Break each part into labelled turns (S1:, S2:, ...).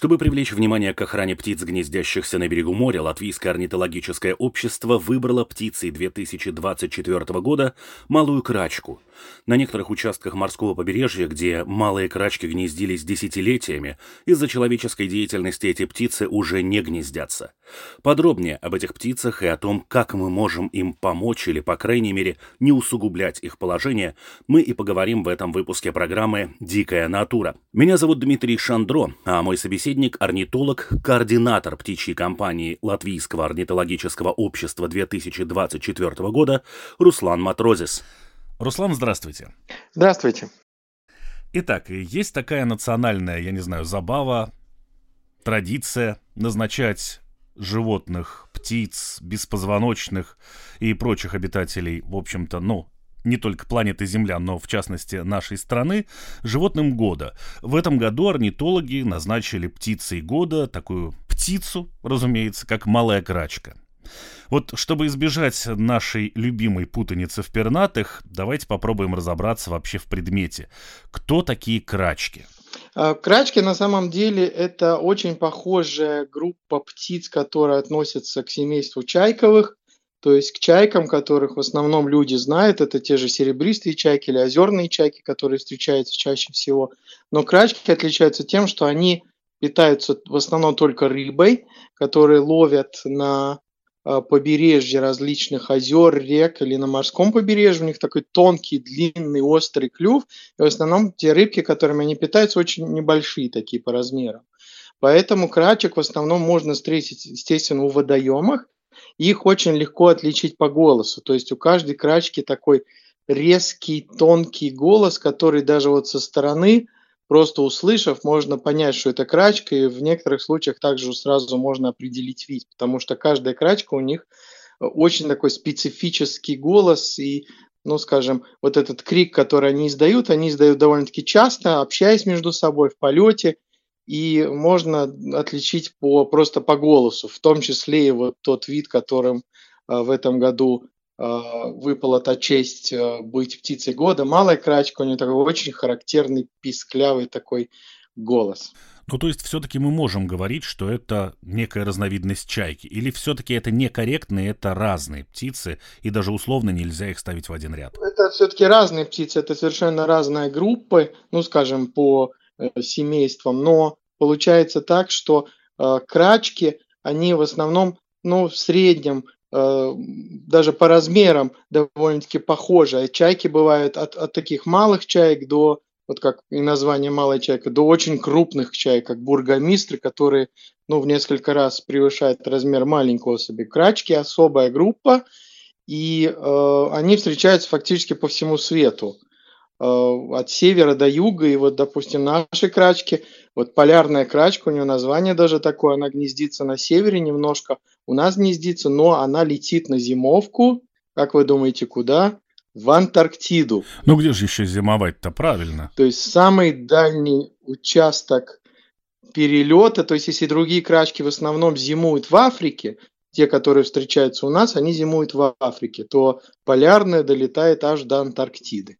S1: Чтобы привлечь внимание к охране птиц, гнездящихся на берегу моря, Латвийское орнитологическое общество выбрало птицей 2024 года малую крачку. На некоторых участках морского побережья, где малые крачки гнездились десятилетиями, из-за человеческой деятельности эти птицы уже не гнездятся. Подробнее об этих птицах и о том, как мы можем им помочь или, по крайней мере, не усугублять их положение, мы и поговорим в этом выпуске программы «Дикая натура». Меня зовут Дмитрий Шандро, а мой собеседник – орнитолог, координатор птичьей компании Латвийского орнитологического общества 2024 года Руслан Матрозис. Руслан, здравствуйте.
S2: Здравствуйте.
S1: Итак, есть такая национальная, я не знаю, забава, традиция назначать животных, птиц, беспозвоночных и прочих обитателей, в общем-то, ну, не только планеты Земля, но в частности нашей страны, животным года. В этом году орнитологи назначили птицей года такую птицу, разумеется, как малая крачка. Вот чтобы избежать нашей любимой путаницы в пернатых, давайте попробуем разобраться вообще в предмете. Кто такие крачки?
S2: А, крачки на самом деле это очень похожая группа птиц, которые относятся к семейству чайковых, то есть к чайкам, которых в основном люди знают, это те же серебристые чайки или озерные чайки, которые встречаются чаще всего. Но крачки отличаются тем, что они питаются в основном только рыбой, которые ловят на побережье различных озер, рек или на морском побережье. У них такой тонкий, длинный, острый клюв. И в основном те рыбки, которыми они питаются, очень небольшие такие по размерам. Поэтому крачек в основном можно встретить, естественно, у водоемах. Их очень легко отличить по голосу. То есть у каждой крачки такой резкий, тонкий голос, который даже вот со стороны – Просто услышав, можно понять, что это крачка, и в некоторых случаях также сразу можно определить вид, потому что каждая крачка у них э, очень такой специфический голос, и, ну, скажем, вот этот крик, который они издают, они издают довольно-таки часто, общаясь между собой в полете, и можно отличить по, просто по голосу, в том числе и вот тот вид, которым э, в этом году выпала та честь а, быть птицей года. Малая крачка, у нее такой очень характерный писклявый такой голос.
S1: Ну, то есть все-таки мы можем говорить, что это некая разновидность чайки? Или все-таки это некорректно, это разные птицы, и даже условно нельзя их ставить в один ряд?
S2: Это все-таки разные птицы, это совершенно разные группы, ну, скажем, по э, семействам, но получается так, что э, крачки, они в основном, ну, в среднем Э, даже по размерам довольно-таки похожи. А чайки бывают от, от таких малых чаек до, вот как и название малая чайка, до очень крупных чаек, как бургомистры, которые ну, в несколько раз превышают размер маленького особи. Крачки особая группа, и э, они встречаются фактически по всему свету. Э, от севера до юга, и вот, допустим, наши крачки, вот полярная крачка, у нее название даже такое, она гнездится на севере немножко, у нас гнездится, но она летит на зимовку. Как вы думаете, куда? В Антарктиду.
S1: Ну где же еще зимовать-то правильно?
S2: То есть самый дальний участок перелета, то есть если другие крачки в основном зимуют в Африке, те, которые встречаются у нас, они зимуют в Африке, то полярная долетает аж до Антарктиды.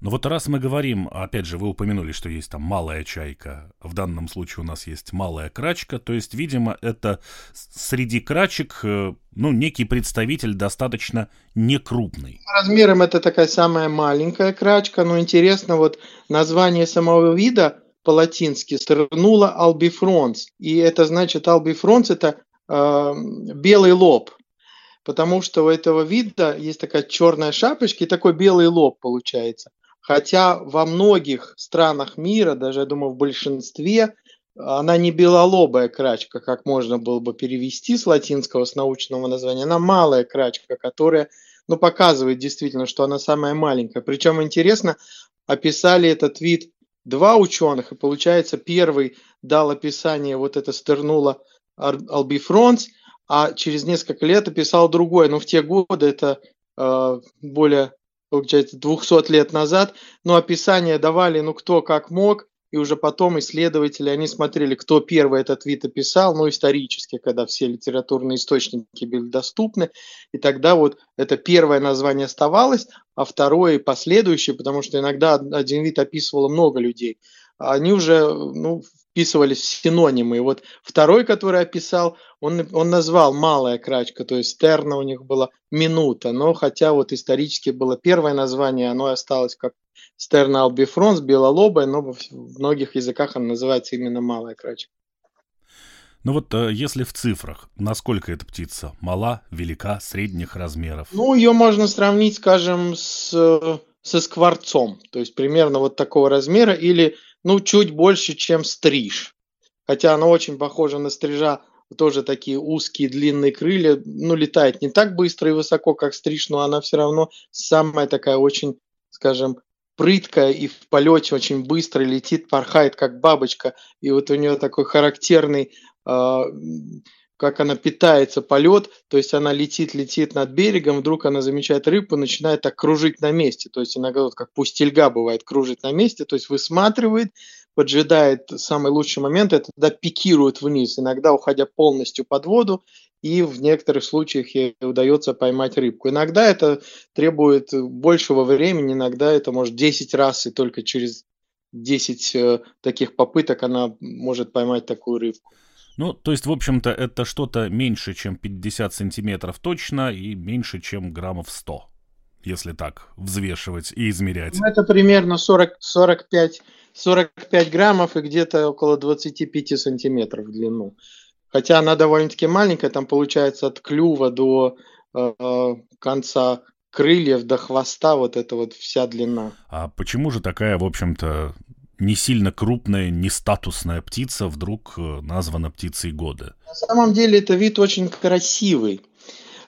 S1: Но вот раз мы говорим, опять же, вы упомянули, что есть там малая чайка, в данном случае у нас есть малая крачка, то есть, видимо, это среди крачек, э, ну, некий представитель достаточно некрупный.
S2: Размером это такая самая маленькая крачка, но интересно, вот название самого вида по-латински Стернула albifrons, и это значит albifrons это э, белый лоб, потому что у этого вида есть такая черная шапочка и такой белый лоб получается. Хотя во многих странах мира, даже, я думаю, в большинстве, она не белолобая крачка, как можно было бы перевести с латинского, с научного названия. Она малая крачка, которая ну, показывает действительно, что она самая маленькая. Причем интересно, описали этот вид два ученых, и получается первый дал описание вот это стернула албифронс, а через несколько лет описал другой. Но в те годы, это э, более, получается, 200 лет назад, но описание давали, ну, кто как мог, и уже потом исследователи, они смотрели, кто первый этот вид описал, ну, исторически, когда все литературные источники были доступны, и тогда вот это первое название оставалось, а второе и последующее, потому что иногда один вид описывало много людей, они уже ну, вписывались синонимы. И вот второй, который описал, он, он назвал малая крачка, то есть терна у них была минута, но хотя вот исторически было первое название, оно осталось как Стерна албифронс, белолобая, но в многих языках она называется именно малая крачка.
S1: Ну вот э, если в цифрах, насколько эта птица? Мала, велика, средних размеров?
S2: Ну, ее можно сравнить, скажем, с, со скворцом. То есть примерно вот такого размера или, ну, чуть больше, чем стриж. Хотя она очень похожа на стрижа, тоже такие узкие длинные крылья. Ну, летает не так быстро и высоко, как стриж, но она все равно самая такая очень, скажем, прыткая и в полете очень быстро летит, порхает, как бабочка. И вот у нее такой характерный, э, как она питается, полет. То есть она летит, летит над берегом, вдруг она замечает рыбу, начинает так кружить на месте. То есть иногда вот как пустельга бывает, кружит на месте. То есть высматривает, поджидает самый лучший момент, это тогда пикирует вниз, иногда уходя полностью под воду, и в некоторых случаях ей удается поймать рыбку. Иногда это требует большего времени, иногда это может 10 раз, и только через 10 э, таких попыток она может поймать такую рыбку.
S1: Ну, то есть, в общем-то, это что-то меньше, чем 50 сантиметров точно, и меньше, чем граммов 100, если так взвешивать и измерять.
S2: Ну, это примерно 40, 45, 45 граммов и где-то около 25 сантиметров в длину хотя она довольно-таки маленькая, там получается от клюва до э, конца крыльев до хвоста вот эта вот вся длина.
S1: А почему же такая, в общем-то, не сильно крупная, не статусная птица вдруг э, названа птицей года?
S2: На самом деле это вид очень красивый.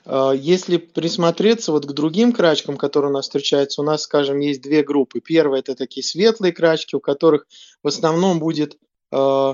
S2: Э, если присмотреться вот к другим крачкам, которые у нас встречаются, у нас, скажем, есть две группы. Первая это такие светлые крачки, у которых в основном будет э,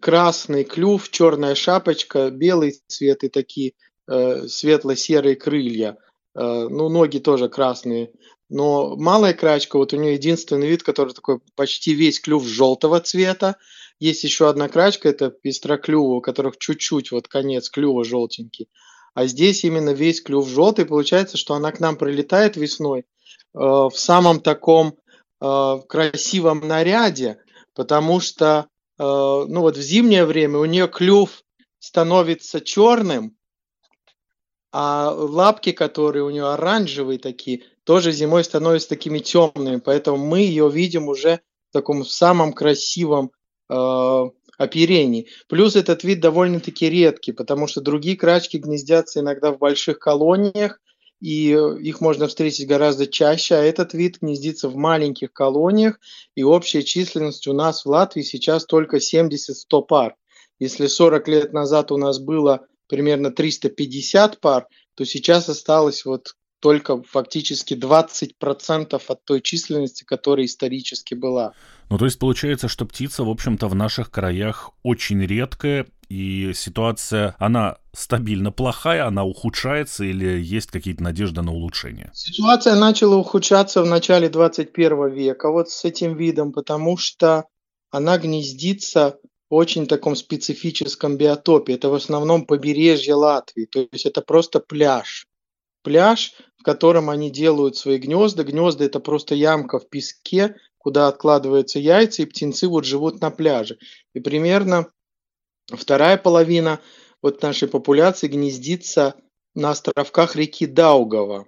S2: красный клюв, черная шапочка, белый цвет и такие э, светло-серые крылья. Э, ну, ноги тоже красные. Но малая крачка, вот у нее единственный вид, который такой почти весь клюв желтого цвета. Есть еще одна крачка, это пестроклюва, у которых чуть-чуть вот конец клюва желтенький. А здесь именно весь клюв желтый. Получается, что она к нам прилетает весной э, в самом таком э, красивом наряде, потому что Э, ну вот в зимнее время у нее клюв становится черным, а лапки, которые у нее оранжевые такие, тоже зимой становятся такими темными. Поэтому мы ее видим уже в таком самом красивом э, оперении. Плюс этот вид довольно-таки редкий, потому что другие крачки гнездятся иногда в больших колониях, и э, их можно встретить гораздо чаще, а этот вид гнездится в маленьких колониях, и общая численность у нас в Латвии сейчас только 70-100 пар. Если 40 лет назад у нас было примерно 350 пар, то сейчас осталось вот только фактически 20% от той численности, которая исторически была.
S1: Ну, то есть получается, что птица, в общем-то, в наших краях очень редкая, и ситуация, она стабильно плохая, она ухудшается или есть какие-то надежды на улучшение?
S2: Ситуация начала ухудшаться в начале 21 века вот с этим видом, потому что она гнездится в очень таком специфическом биотопе. Это в основном побережье Латвии, то есть это просто пляж. Пляж, в котором они делают свои гнезда. Гнезда – это просто ямка в песке, куда откладываются яйца, и птенцы вот живут на пляже. И примерно Вторая половина вот нашей популяции гнездится на островках реки Даугава.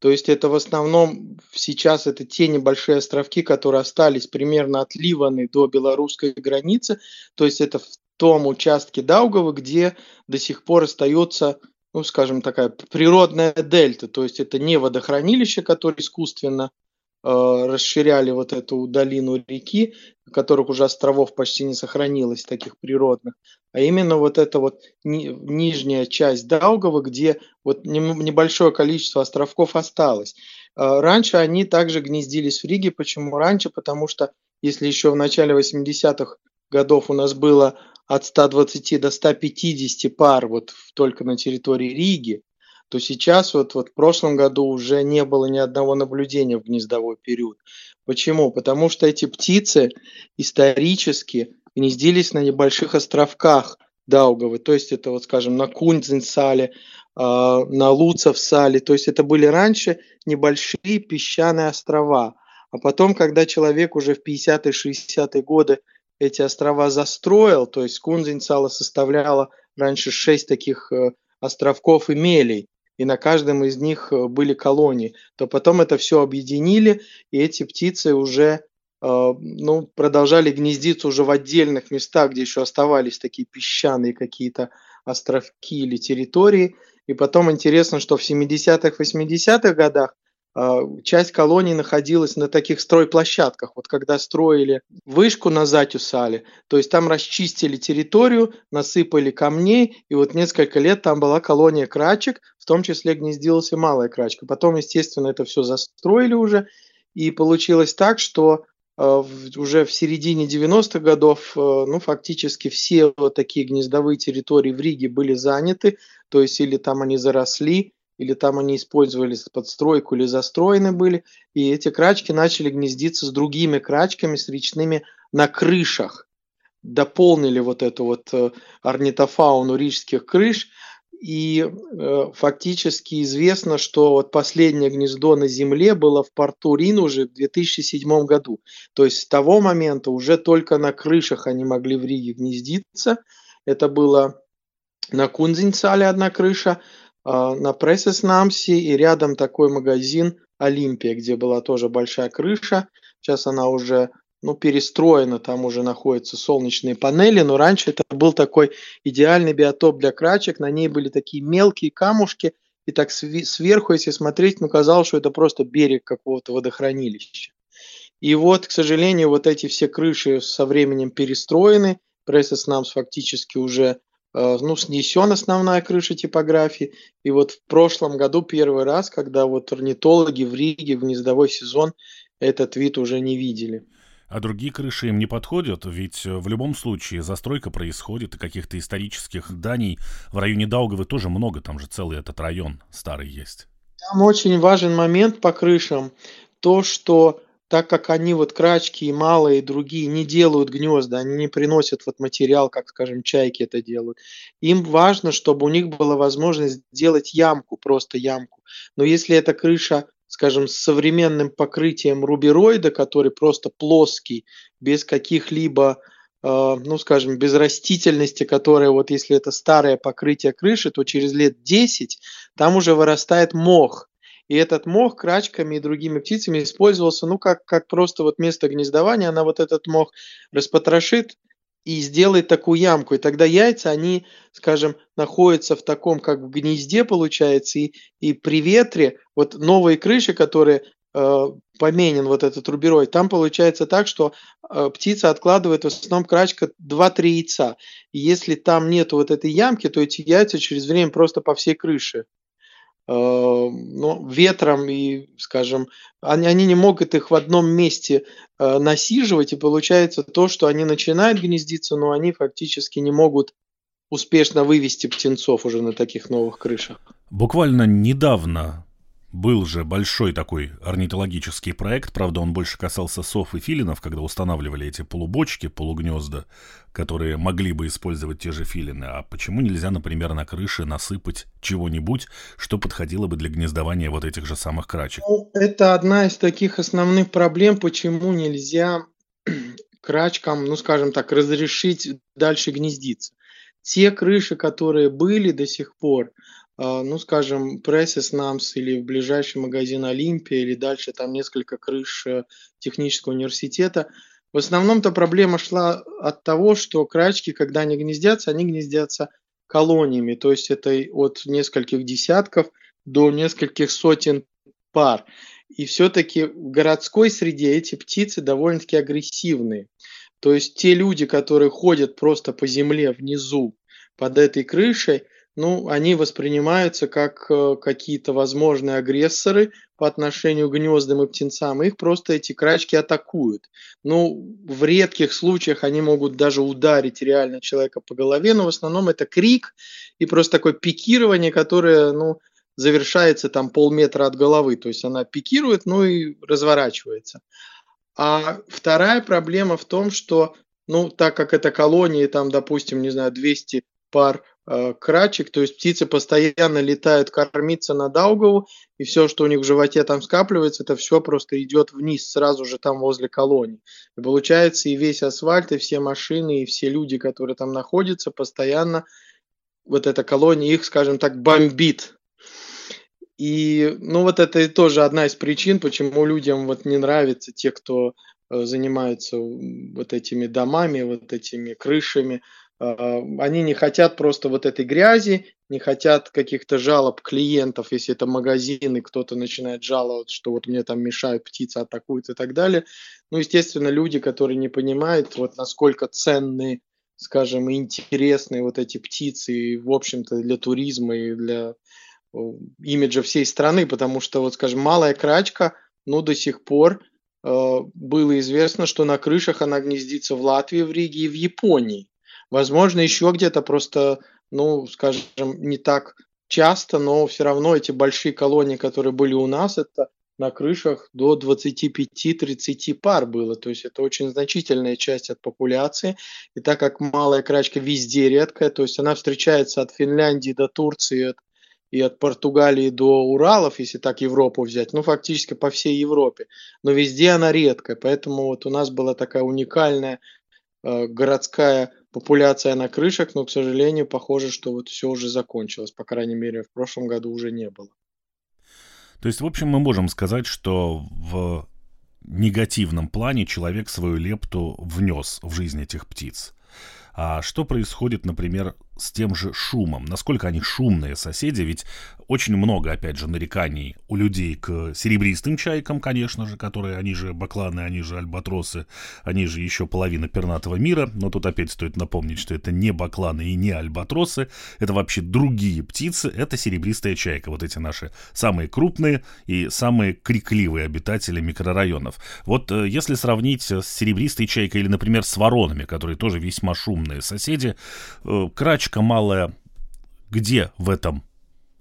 S2: То есть это в основном сейчас это те небольшие островки, которые остались примерно от Ливаны до белорусской границы. То есть это в том участке Даугава, где до сих пор остается, ну, скажем, такая природная дельта. То есть это не водохранилище, которое искусственно Э, расширяли вот эту долину реки, которых уже островов почти не сохранилось таких природных, а именно вот эта вот ни, нижняя часть Даугава, где вот небольшое количество островков осталось. Э, раньше они также гнездились в Риге. Почему раньше? Потому что если еще в начале 80-х годов у нас было от 120 до 150 пар вот только на территории Риги, то сейчас вот, вот в прошлом году уже не было ни одного наблюдения в гнездовой период. Почему? Потому что эти птицы исторически гнездились на небольших островках Даугавы, то есть это вот, скажем, на Кунцзенсале, а, на Луцевсале, то есть это были раньше небольшие песчаные острова. А потом, когда человек уже в 50-е, 60-е годы эти острова застроил, то есть Кунзенсала составляла раньше шесть таких э, островков и мелей, и на каждом из них э, были колонии, то потом это все объединили, и эти птицы уже э, ну, продолжали гнездиться уже в отдельных местах, где еще оставались такие песчаные какие-то островки или территории. И потом интересно, что в 70-х, 80-х годах часть колонии находилась на таких стройплощадках. Вот когда строили вышку на Затюсале, то есть там расчистили территорию, насыпали камней, и вот несколько лет там была колония крачек, в том числе гнездилась и малая крачка. Потом, естественно, это все застроили уже, и получилось так, что а, уже в середине 90-х годов, а, ну, фактически все вот такие гнездовые территории в Риге были заняты, то есть или там они заросли, или там они использовались под стройку или застроены были, и эти крачки начали гнездиться с другими крачками, с речными на крышах. Дополнили вот эту вот э, орнитофауну рижских крыш, и э, фактически известно, что вот последнее гнездо на Земле было в порту Рин уже в 2007 году. То есть с того момента уже только на крышах они могли в Риге гнездиться. Это было на Кунзенцале одна крыша, на Прессеснамсе и рядом такой магазин Олимпия, где была тоже большая крыша. Сейчас она уже ну, перестроена, там уже находятся солнечные панели, но раньше это был такой идеальный биотоп для крачек, на ней были такие мелкие камушки, и так сверху, если смотреть, ну, казалось, что это просто берег какого-то водохранилища. И вот, к сожалению, вот эти все крыши со временем перестроены, Прессеснамс фактически уже ну, снесен основная крыша типографии. И вот в прошлом году первый раз, когда вот орнитологи в Риге в гнездовой сезон этот вид уже не видели.
S1: А другие крыши им не подходят, ведь в любом случае застройка происходит, и каких-то исторических зданий в районе Даугавы тоже много, там же целый этот район старый есть.
S2: Там очень важен момент по крышам, то, что так как они вот крачки и малые и другие не делают гнезда, они не приносят вот материал, как, скажем, чайки это делают. Им важно, чтобы у них была возможность сделать ямку, просто ямку. Но если эта крыша, скажем, с современным покрытием рубероида, который просто плоский, без каких-либо э, ну, скажем, без растительности, которая вот если это старое покрытие крыши, то через лет 10 там уже вырастает мох. И этот мох крачками и другими птицами использовался, ну, как, как просто вот место гнездования. Она вот этот мох распотрошит и сделает такую ямку. И тогда яйца, они, скажем, находятся в таком, как в гнезде получается, и, и при ветре, вот новые крыши, которые э, поменен вот этот руберой, там получается так, что э, птица откладывает в основном крачка 2-3 яйца. И если там нет вот этой ямки, то эти яйца через время просто по всей крыше ну, ветром и, скажем, они, они не могут их в одном месте э, насиживать, и получается то, что они начинают гнездиться, но они фактически не могут успешно вывести птенцов уже на таких новых крышах.
S1: Буквально недавно был же большой такой орнитологический проект, правда, он больше касался сов и филинов, когда устанавливали эти полубочки, полугнезда, которые могли бы использовать те же филины. А почему нельзя, например, на крыше насыпать чего-нибудь, что подходило бы для гнездования вот этих же самых крачек?
S2: Ну, это одна из таких основных проблем, почему нельзя крачкам, ну, скажем так, разрешить дальше гнездиться. Те крыши, которые были до сих пор, ну, скажем, Presses Nams или в ближайший магазин Олимпия или дальше там несколько крыш э, технического университета. В основном-то проблема шла от того, что крачки, когда они гнездятся, они гнездятся колониями, то есть это от нескольких десятков до нескольких сотен пар. И все-таки в городской среде эти птицы довольно-таки агрессивные. То есть те люди, которые ходят просто по земле внизу под этой крышей, ну, они воспринимаются как э, какие-то возможные агрессоры по отношению к гнездам и птенцам. Их просто эти крачки атакуют. Ну, в редких случаях они могут даже ударить реально человека по голове, но в основном это крик и просто такое пикирование, которое, ну, завершается там полметра от головы. То есть она пикирует, ну и разворачивается. А вторая проблема в том, что, ну, так как это колонии, там, допустим, не знаю, 200 пар крачек, то есть птицы постоянно летают кормиться на Даугаву, и все, что у них в животе там скапливается, это все просто идет вниз, сразу же там возле колонии. И получается и весь асфальт, и все машины, и все люди, которые там находятся, постоянно вот эта колония их, скажем так, бомбит. И, ну, вот это тоже одна из причин, почему людям вот не нравится те, кто э, занимаются вот этими домами, вот этими крышами, они не хотят просто вот этой грязи, не хотят каких-то жалоб клиентов, если это магазин, и кто-то начинает жаловаться, что вот мне там мешают, птицы атакуют и так далее. Ну, естественно, люди, которые не понимают, вот насколько ценные, скажем, интересные вот эти птицы, и, в общем-то, для туризма и для имиджа всей страны, потому что, вот, скажем, малая крачка, ну, до сих пор э, было известно, что на крышах она гнездится в Латвии, в Риге и в Японии. Возможно, еще где-то просто, ну, скажем, не так часто, но все равно эти большие колонии, которые были у нас, это на крышах до 25-30 пар было. То есть это очень значительная часть от популяции. И так как малая крачка везде редкая, то есть она встречается от Финляндии до Турции от, и от Португалии до Уралов, если так Европу взять, ну фактически по всей Европе. Но везде она редкая. Поэтому вот у нас была такая уникальная э, городская популяция на крышах, но, к сожалению, похоже, что вот все уже закончилось. По крайней мере, в прошлом году уже не было.
S1: То есть, в общем, мы можем сказать, что в негативном плане человек свою лепту внес в жизнь этих птиц. А что происходит, например, с тем же шумом? Насколько они шумные соседи? Ведь очень много, опять же, нареканий у людей к серебристым чайкам, конечно же, которые, они же бакланы, они же альбатросы, они же еще половина пернатого мира. Но тут опять стоит напомнить, что это не бакланы и не альбатросы, это вообще другие птицы, это серебристая чайка. Вот эти наши самые крупные и самые крикливые обитатели микрорайонов. Вот э, если сравнить с серебристой чайкой или, например, с воронами, которые тоже весьма шумные соседи, э, крачка малая где в этом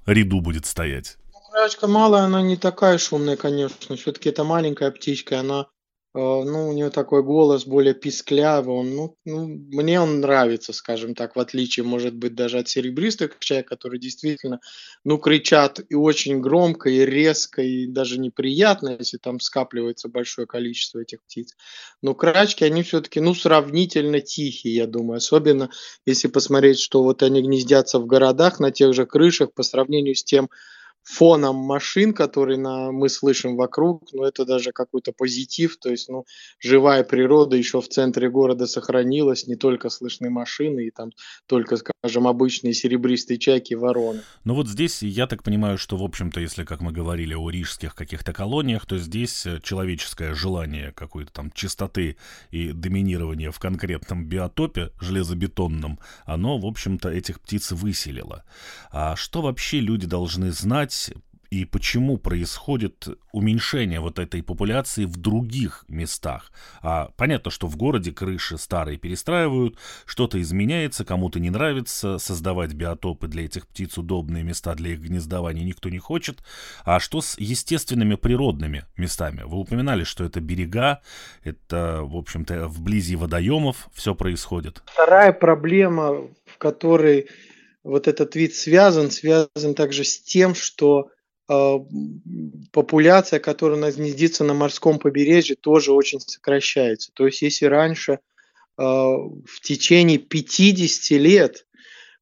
S1: ряду будет стоять?
S2: Крачка малая, она не такая шумная, конечно. Все-таки это маленькая птичка, она ну, у нее такой голос более писклявый, он, ну, ну, мне он нравится, скажем так, в отличие, может быть, даже от серебристых чай, которые действительно, ну, кричат и очень громко, и резко, и даже неприятно, если там скапливается большое количество этих птиц. Но крачки, они все-таки, ну, сравнительно тихие, я думаю, особенно если посмотреть, что вот они гнездятся в городах, на тех же крышах, по сравнению с тем, фоном машин, которые на, мы слышим вокруг, ну, это даже какой-то позитив, то есть, ну, живая природа еще в центре города сохранилась, не только слышны машины и там только, скажем, обычные серебристые чайки, вороны.
S1: Ну, вот здесь я так понимаю, что, в общем-то, если, как мы говорили о рижских каких-то колониях, то здесь э, человеческое желание какой-то там чистоты и доминирования в конкретном биотопе железобетонном, оно, в общем-то, этих птиц выселило. А что вообще люди должны знать понять и почему происходит уменьшение вот этой популяции в других местах. А понятно, что в городе крыши старые перестраивают, что-то изменяется, кому-то не нравится, создавать биотопы для этих птиц, удобные места для их гнездования никто не хочет. А что с естественными природными местами? Вы упоминали, что это берега, это, в общем-то, вблизи водоемов все происходит.
S2: Вторая проблема, в которой вот этот вид связан, связан также с тем, что э, популяция, которая у на морском побережье, тоже очень сокращается. То есть если раньше э, в течение 50 лет,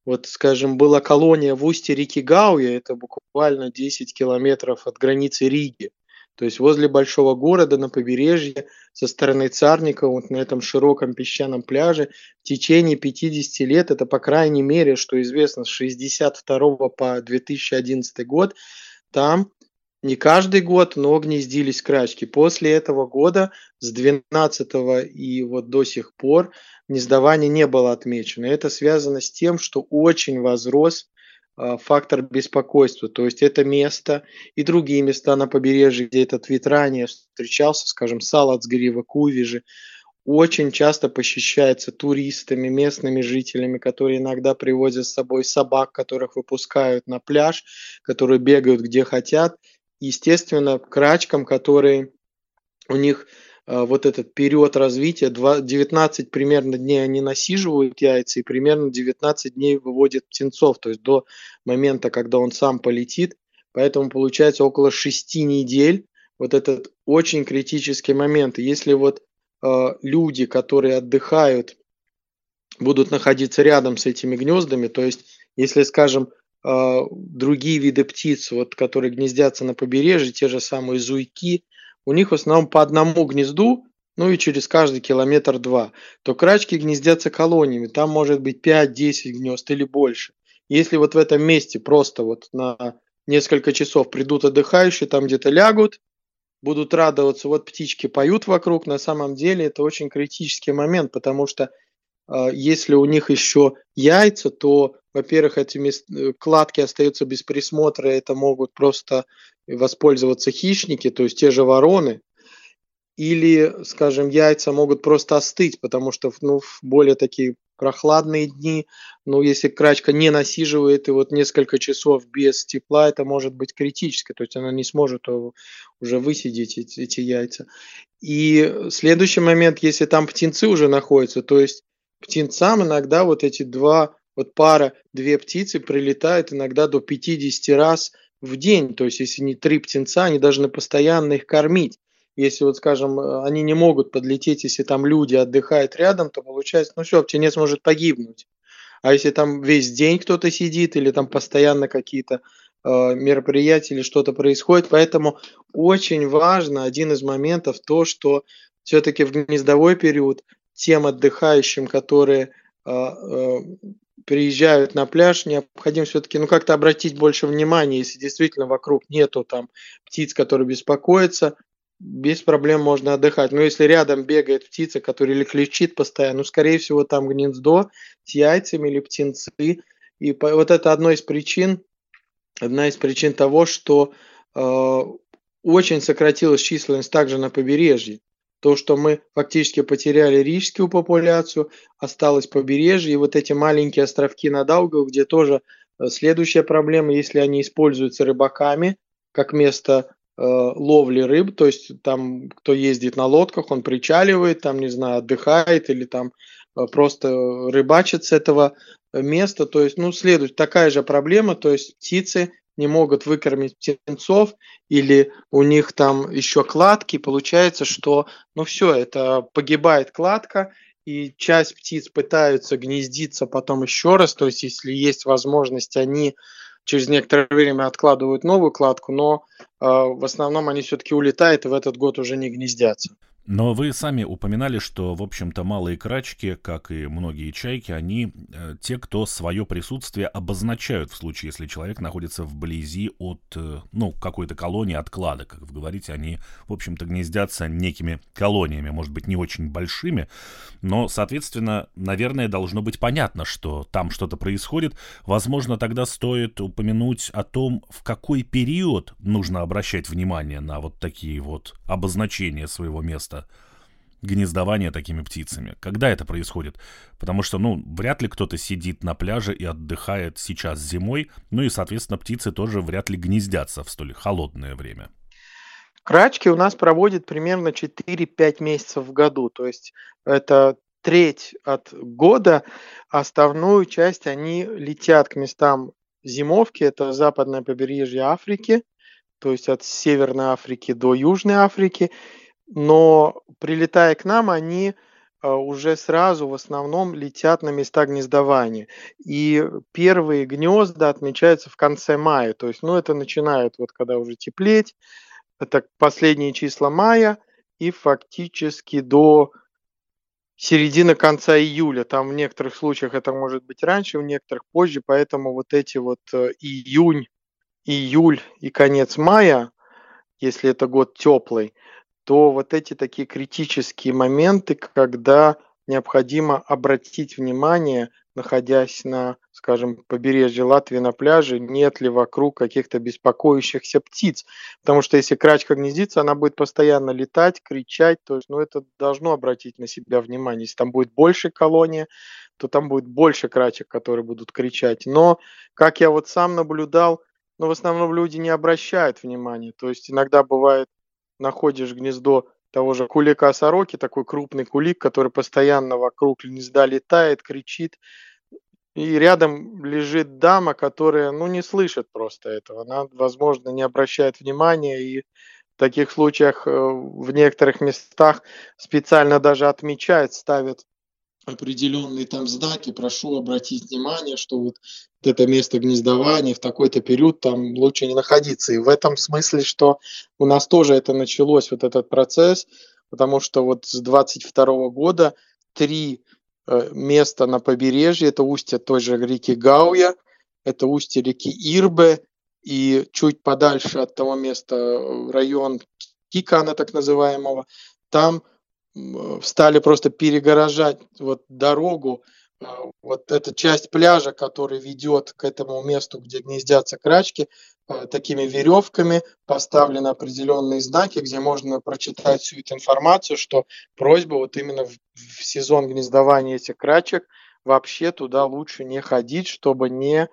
S2: вот, скажем, была колония в устье реки Гауя, это буквально 10 километров от границы Риги, то есть возле большого города на побережье со стороны Царника, вот на этом широком песчаном пляже в течение 50 лет, это по крайней мере, что известно, с 62 по 2011 год, там не каждый год, но гнездились крачки. После этого года, с 12 и вот до сих пор, гнездование не было отмечено. Это связано с тем, что очень возрос фактор беспокойства. То есть это место и другие места на побережье, где этот вид ранее встречался, скажем, Салацгрива, Кувижи, очень часто посещается туристами, местными жителями, которые иногда привозят с собой собак, которых выпускают на пляж, которые бегают где хотят. Естественно, крачкам, которые у них вот этот период развития, 19 примерно дней они насиживают яйца и примерно 19 дней выводят птенцов, то есть до момента, когда он сам полетит. Поэтому получается около 6 недель вот этот очень критический момент. если вот э, люди, которые отдыхают, будут находиться рядом с этими гнездами, то есть если, скажем, э, другие виды птиц, вот, которые гнездятся на побережье, те же самые зуйки, у них в основном по одному гнезду, ну и через каждый километр два, то крачки гнездятся колониями, там может быть 5-10 гнезд или больше. Если вот в этом месте просто вот на несколько часов придут отдыхающие, там где-то лягут, будут радоваться, вот птички поют вокруг, на самом деле это очень критический момент, потому что если у них еще яйца, то, во-первых, эти э, кладки остаются без присмотра, это могут просто воспользоваться хищники, то есть те же вороны, или, скажем, яйца могут просто остыть, потому что ну, в более такие прохладные дни, ну, если крачка не насиживает и вот несколько часов без тепла, это может быть критически, то есть она не сможет уже высидеть эти, эти яйца. И следующий момент, если там птенцы уже находятся, то есть птенцам иногда вот эти два, вот пара, две птицы прилетают иногда до 50 раз в день. То есть, если не три птенца, они должны постоянно их кормить. Если вот, скажем, они не могут подлететь, если там люди отдыхают рядом, то получается, ну все, птенец может погибнуть. А если там весь день кто-то сидит или там постоянно какие-то э, мероприятия или что-то происходит, поэтому очень важно один из моментов то, что все-таки в гнездовой период тем отдыхающим, которые э, э, приезжают на пляж, необходимо все-таки ну, как-то обратить больше внимания, если действительно вокруг нету там птиц, которые беспокоятся, без проблем можно отдыхать. Но если рядом бегает птица, которая или кричит постоянно, ну, скорее всего, там гнездо с яйцами или птенцы. И вот это одна из причин, одна из причин того, что э, очень сократилась численность также на побережье то, что мы фактически потеряли рижскую популяцию, осталось побережье, и вот эти маленькие островки на Даугаву, где тоже э, следующая проблема, если они используются рыбаками как место э, ловли рыб, то есть там кто ездит на лодках, он причаливает, там, не знаю, отдыхает или там э, просто рыбачит с этого места, то есть, ну, следует такая же проблема, то есть птицы не могут выкормить птенцов, или у них там еще кладки, получается, что, ну все, это погибает кладка, и часть птиц пытаются гнездиться потом еще раз, то есть если есть возможность, они через некоторое время откладывают новую кладку, но э, в основном они все-таки улетают и в этот год уже не гнездятся.
S1: Но вы сами упоминали, что, в общем-то, малые крачки, как и многие чайки, они э, те, кто свое присутствие обозначают в случае, если человек находится вблизи от, э, ну, какой-то колонии, от клада. Как вы говорите, они, в общем-то, гнездятся некими колониями, может быть, не очень большими, но, соответственно, наверное, должно быть понятно, что там что-то происходит. Возможно, тогда стоит упомянуть о том, в какой период нужно обращать внимание на вот такие вот обозначения своего места место гнездования такими птицами. Когда это происходит? Потому что, ну, вряд ли кто-то сидит на пляже и отдыхает сейчас зимой, ну и, соответственно, птицы тоже вряд ли гнездятся в столь холодное время.
S2: Крачки у нас проводят примерно 4-5 месяцев в году, то есть это треть от года, основную часть они летят к местам зимовки, это западное побережье Африки, то есть от Северной Африки до Южной Африки, но прилетая к нам, они а, уже сразу в основном летят на места гнездования. И первые гнезда отмечаются в конце мая. То есть, ну, это начинает вот когда уже теплеть. Это последние числа мая и фактически до середины конца июля. Там в некоторых случаях это может быть раньше, в некоторых позже. Поэтому вот эти вот э, июнь, июль и конец мая, если это год теплый, то вот эти такие критические моменты, когда необходимо обратить внимание, находясь на, скажем, побережье Латвии на пляже, нет ли вокруг каких-то беспокоящихся птиц. Потому что если крачка гнездится, она будет постоянно летать, кричать, то есть, ну, это должно обратить на себя внимание. Если там будет больше колония, то там будет больше крачек, которые будут кричать. Но, как я вот сам наблюдал, ну, в основном люди не обращают внимания. То есть иногда бывает, находишь гнездо того же кулика-сороки, такой крупный кулик, который постоянно вокруг гнезда летает, кричит. И рядом лежит дама, которая, ну, не слышит просто этого. Она, возможно, не обращает внимания и в таких случаях э, в некоторых местах специально даже отмечает, ставит определенные там знаки, прошу обратить внимание, что вот это место гнездования в такой-то период там лучше не находиться. И в этом смысле, что у нас тоже это началось, вот этот процесс, потому что вот с 22 года три э, места на побережье, это устье той же реки Гауя, это устье реки Ирбе, и чуть подальше от того места э, район Кикана, так называемого, там стали просто перегорожать вот дорогу, а, вот эта часть пляжа, который ведет к этому месту, где гнездятся крачки, а, такими веревками поставлены определенные знаки, где можно прочитать всю эту информацию, что просьба вот именно в, в сезон гнездования этих крачек вообще туда лучше не ходить, чтобы не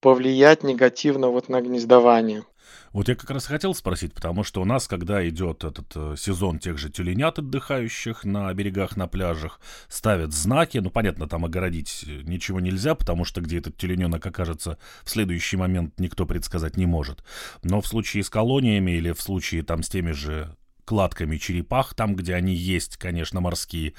S2: повлиять негативно вот на гнездование.
S1: Вот я как раз хотел спросить, потому что у нас, когда идет этот э, сезон тех же тюленят отдыхающих на берегах, на пляжах, ставят знаки, ну, понятно, там огородить э, ничего нельзя, потому что где этот тюлененок окажется в следующий момент никто предсказать не может. Но в случае с колониями или в случае там с теми же кладками черепах, там, где они есть, конечно, морские,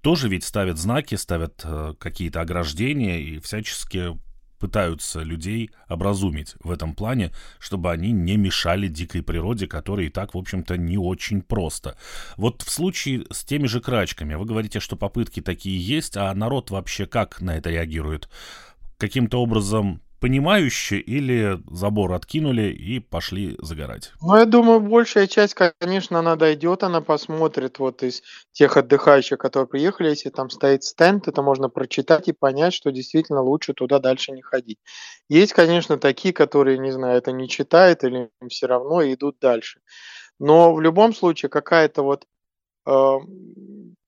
S1: тоже ведь ставят знаки, ставят э, какие-то ограждения и всячески пытаются людей образумить в этом плане, чтобы они не мешали дикой природе, которая и так, в общем-то, не очень просто. Вот в случае с теми же крачками, вы говорите, что попытки такие есть, а народ вообще как на это реагирует? Каким-то образом понимающе или забор откинули и пошли загорать?
S2: Ну, я думаю, большая часть, конечно, она дойдет, она посмотрит вот из тех отдыхающих, которые приехали, если там стоит стенд, это можно прочитать и понять, что действительно лучше туда дальше не ходить. Есть, конечно, такие, которые, не знаю, это не читают или им все равно и идут дальше. Но в любом случае какая-то вот э,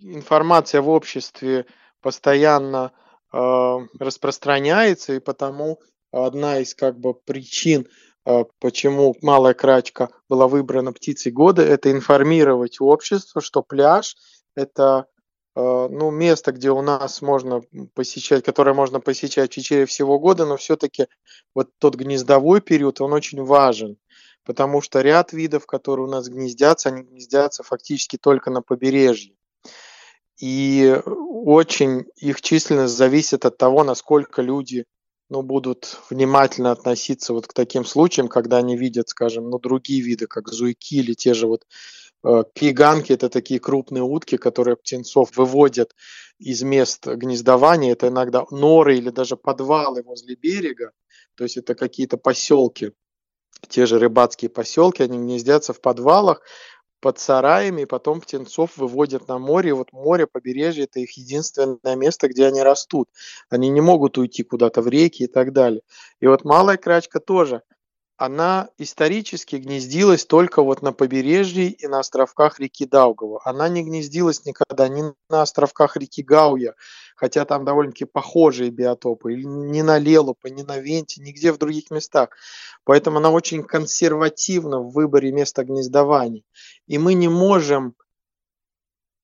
S2: информация в обществе постоянно э, распространяется, и потому одна из как бы причин, а, почему малая крачка была выбрана птицей года, это информировать общество, что пляж это а, ну, место, где у нас можно посещать, которое можно посещать в течение всего года, но все-таки вот тот гнездовой период, он очень важен, потому что ряд видов, которые у нас гнездятся, они гнездятся фактически только на побережье. И очень их численность зависит от того, насколько люди ну, будут внимательно относиться вот к таким случаям, когда они видят, скажем, ну, другие виды, как зуйки или те же вот э, пиганки, это такие крупные утки, которые птенцов выводят из мест гнездования. Это иногда норы или даже подвалы возле берега, то есть это какие-то поселки, те же рыбацкие поселки, они гнездятся в подвалах, под сараями, потом птенцов выводят на море. И вот море, побережье – это их единственное место, где они растут. Они не могут уйти куда-то в реки и так далее. И вот малая крачка тоже – она исторически гнездилась только вот на побережье и на островках реки Даугава. Она не гнездилась никогда ни на островках реки Гауя, хотя там довольно-таки похожие биотопы, или ни на Лелупа, ни на Венте, нигде в других местах. Поэтому она очень консервативна в выборе места гнездования. И мы не можем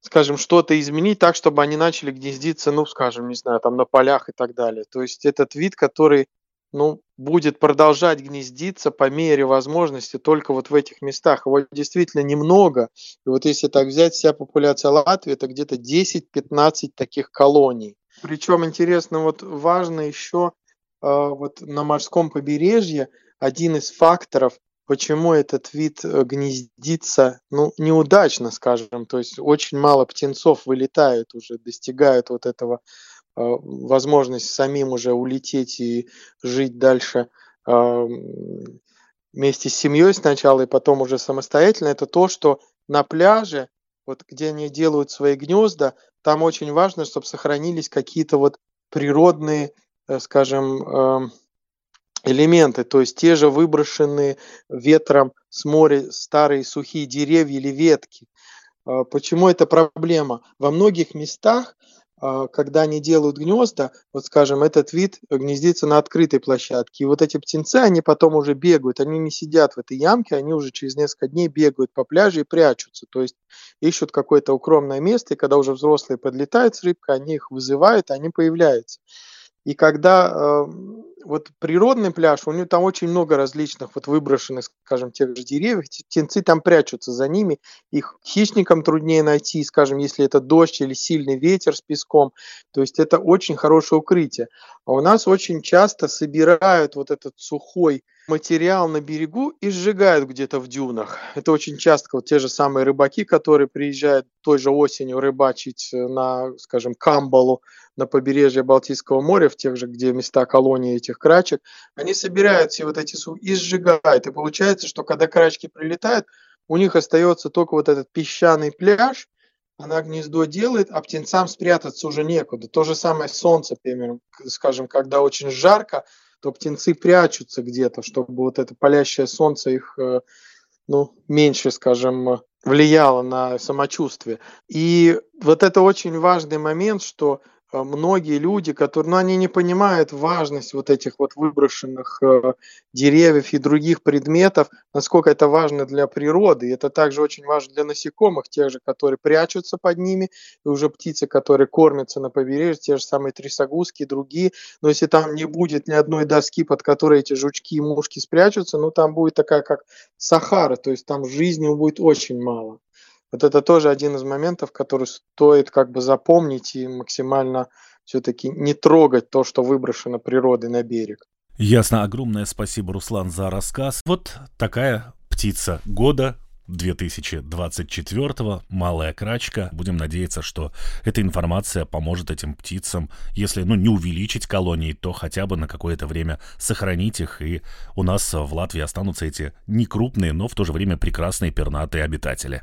S2: скажем, что-то изменить так, чтобы они начали гнездиться, ну, скажем, не знаю, там на полях и так далее. То есть этот вид, который ну, будет продолжать гнездиться по мере возможности только вот в этих местах. Его действительно немного. И вот если так взять, вся популяция Латвии, это где-то 10-15 таких колоний. Причем интересно, вот важно еще э, вот на морском побережье один из факторов, почему этот вид э, гнездится, ну, неудачно, скажем, то есть очень мало птенцов вылетают уже, достигают вот этого а, возможность самим уже улететь и жить дальше а, вместе с семьей сначала и потом уже самостоятельно, это то, что на пляже вот где они делают свои гнезда, там очень важно, чтобы сохранились какие-то вот природные, э, скажем, эм, элементы, то есть те же выброшенные ветром с моря старые сухие деревья или ветки. Почему это проблема? Во многих местах, когда они делают гнезда, вот скажем, этот вид гнездится на открытой площадке, и вот эти птенцы, они потом уже бегают, они не сидят в этой ямке, они уже через несколько дней бегают по пляжу и прячутся, то есть ищут какое-то укромное место, и когда уже взрослые подлетают с рыбкой, они их вызывают, они появляются. И когда э, вот природный пляж, у него там очень много различных вот выброшенных, скажем, тех же деревьев, птенцы там прячутся за ними, их хищникам труднее найти, скажем, если это дождь или сильный ветер с песком, то есть это очень хорошее укрытие. А у нас очень часто собирают вот этот сухой материал на берегу и сжигают где-то в дюнах. Это очень часто вот те же самые рыбаки, которые приезжают той же осенью рыбачить на, скажем, Камбалу, на побережье Балтийского моря, в тех же, где места колонии этих крачек, они собирают все вот эти и сжигают. И получается, что когда крачки прилетают, у них остается только вот этот песчаный пляж, она гнездо делает, а птенцам спрятаться уже некуда. То же самое солнце, примерно, скажем, когда очень жарко, то птенцы прячутся где-то, чтобы вот это палящее солнце их э, ну, меньше, скажем, влияло на самочувствие. И вот это очень важный момент, что многие люди, которые, ну, они не понимают важность вот этих вот выброшенных э, деревьев и других предметов, насколько это важно для природы. И это также очень важно для насекомых, тех же, которые прячутся под ними, и уже птицы, которые кормятся на побережье, те же самые трясогузки и другие. Но если там не будет ни одной доски, под которой эти жучки и мушки спрячутся, ну, там будет такая, как Сахара, то есть там жизни будет очень мало. Вот это тоже один из моментов, который стоит как бы запомнить и максимально все-таки не трогать то, что выброшено природой на берег.
S1: Ясно. Огромное спасибо, Руслан, за рассказ. Вот такая птица года 2024 малая крачка. Будем надеяться, что эта информация поможет этим птицам, если ну, не увеличить колонии, то хотя бы на какое-то время сохранить их, и у нас в Латвии останутся эти некрупные, но в то же время прекрасные пернатые обитатели.